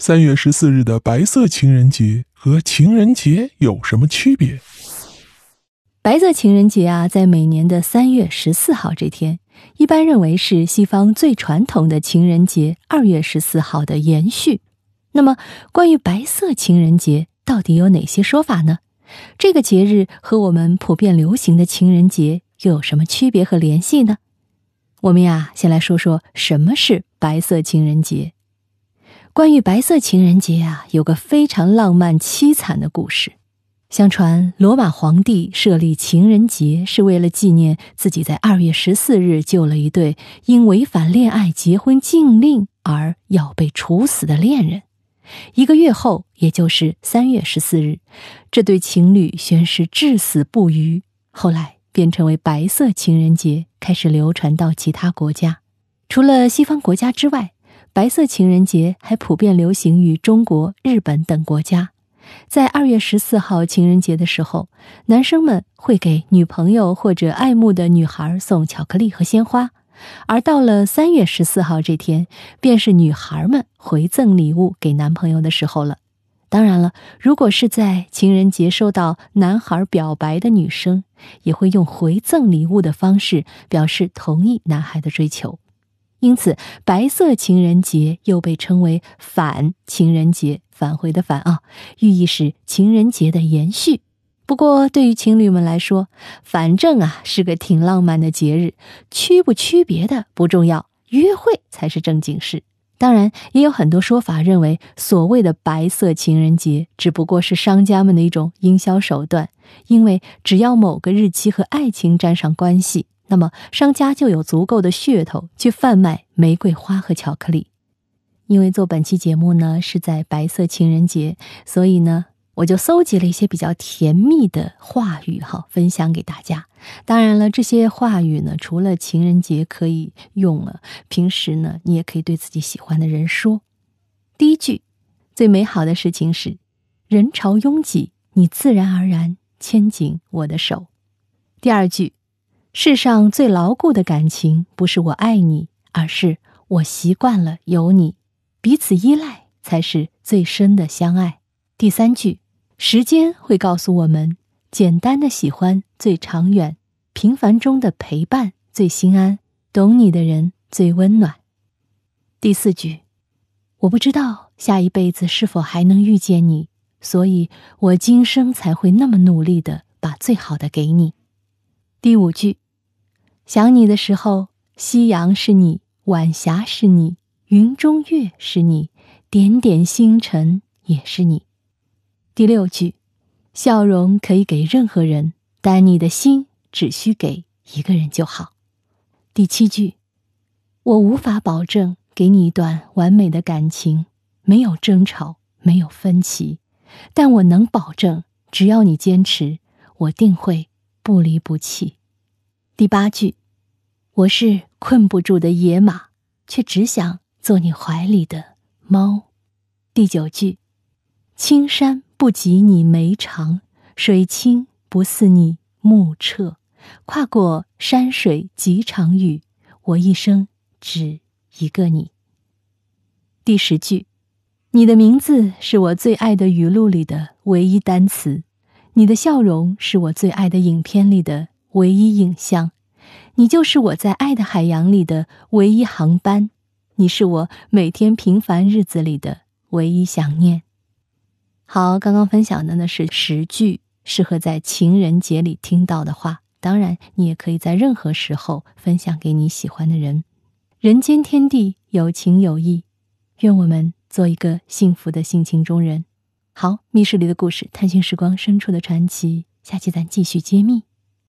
三月十四日的白色情人节和情人节有什么区别？白色情人节啊，在每年的三月十四号这天，一般认为是西方最传统的情人节二月十四号的延续。那么，关于白色情人节到底有哪些说法呢？这个节日和我们普遍流行的情人节又有什么区别和联系呢？我们呀，先来说说什么是白色情人节。关于白色情人节啊，有个非常浪漫凄惨的故事。相传，罗马皇帝设立情人节是为了纪念自己在二月十四日救了一对因违反恋爱结婚禁令而要被处死的恋人。一个月后，也就是三月十四日，这对情侣宣誓至死不渝。后来便成为白色情人节，开始流传到其他国家。除了西方国家之外，白色情人节还普遍流行于中国、日本等国家。在二月十四号情人节的时候，男生们会给女朋友或者爱慕的女孩送巧克力和鲜花，而到了三月十四号这天，便是女孩们回赠礼物给男朋友的时候了。当然了，如果是在情人节收到男孩表白的女生，也会用回赠礼物的方式表示同意男孩的追求。因此，白色情人节又被称为反情人节，返回的返啊，寓意是情人节的延续。不过，对于情侣们来说，反正啊是个挺浪漫的节日，区不区别的不重要，约会才是正经事。当然，也有很多说法认为，所谓的白色情人节只不过是商家们的一种营销手段，因为只要某个日期和爱情沾上关系。那么，商家就有足够的噱头去贩卖玫瑰花和巧克力。因为做本期节目呢是在白色情人节，所以呢我就搜集了一些比较甜蜜的话语哈，分享给大家。当然了，这些话语呢，除了情人节可以用了，平时呢你也可以对自己喜欢的人说。第一句，最美好的事情是，人潮拥挤，你自然而然牵紧我的手。第二句。世上最牢固的感情，不是我爱你，而是我习惯了有你，彼此依赖才是最深的相爱。第三句，时间会告诉我们，简单的喜欢最长远，平凡中的陪伴最心安，懂你的人最温暖。第四句，我不知道下一辈子是否还能遇见你，所以我今生才会那么努力的把最好的给你。第五句，想你的时候，夕阳是你，晚霞是你，云中月是你，点点星辰也是你。第六句，笑容可以给任何人，但你的心只需给一个人就好。第七句，我无法保证给你一段完美的感情，没有争吵，没有分歧，但我能保证，只要你坚持，我定会。不离不弃。第八句，我是困不住的野马，却只想做你怀里的猫。第九句，青山不及你眉长，水清不似你目澈。跨过山水几场雨，我一生只一个你。第十句，你的名字是我最爱的语录里的唯一单词。你的笑容是我最爱的影片里的唯一影像，你就是我在爱的海洋里的唯一航班，你是我每天平凡日子里的唯一想念。好，刚刚分享的呢是十句适合在情人节里听到的话，当然你也可以在任何时候分享给你喜欢的人。人间天地，有情有义，愿我们做一个幸福的性情中人。好，密室里的故事，探寻时光深处的传奇，下期咱继续揭秘。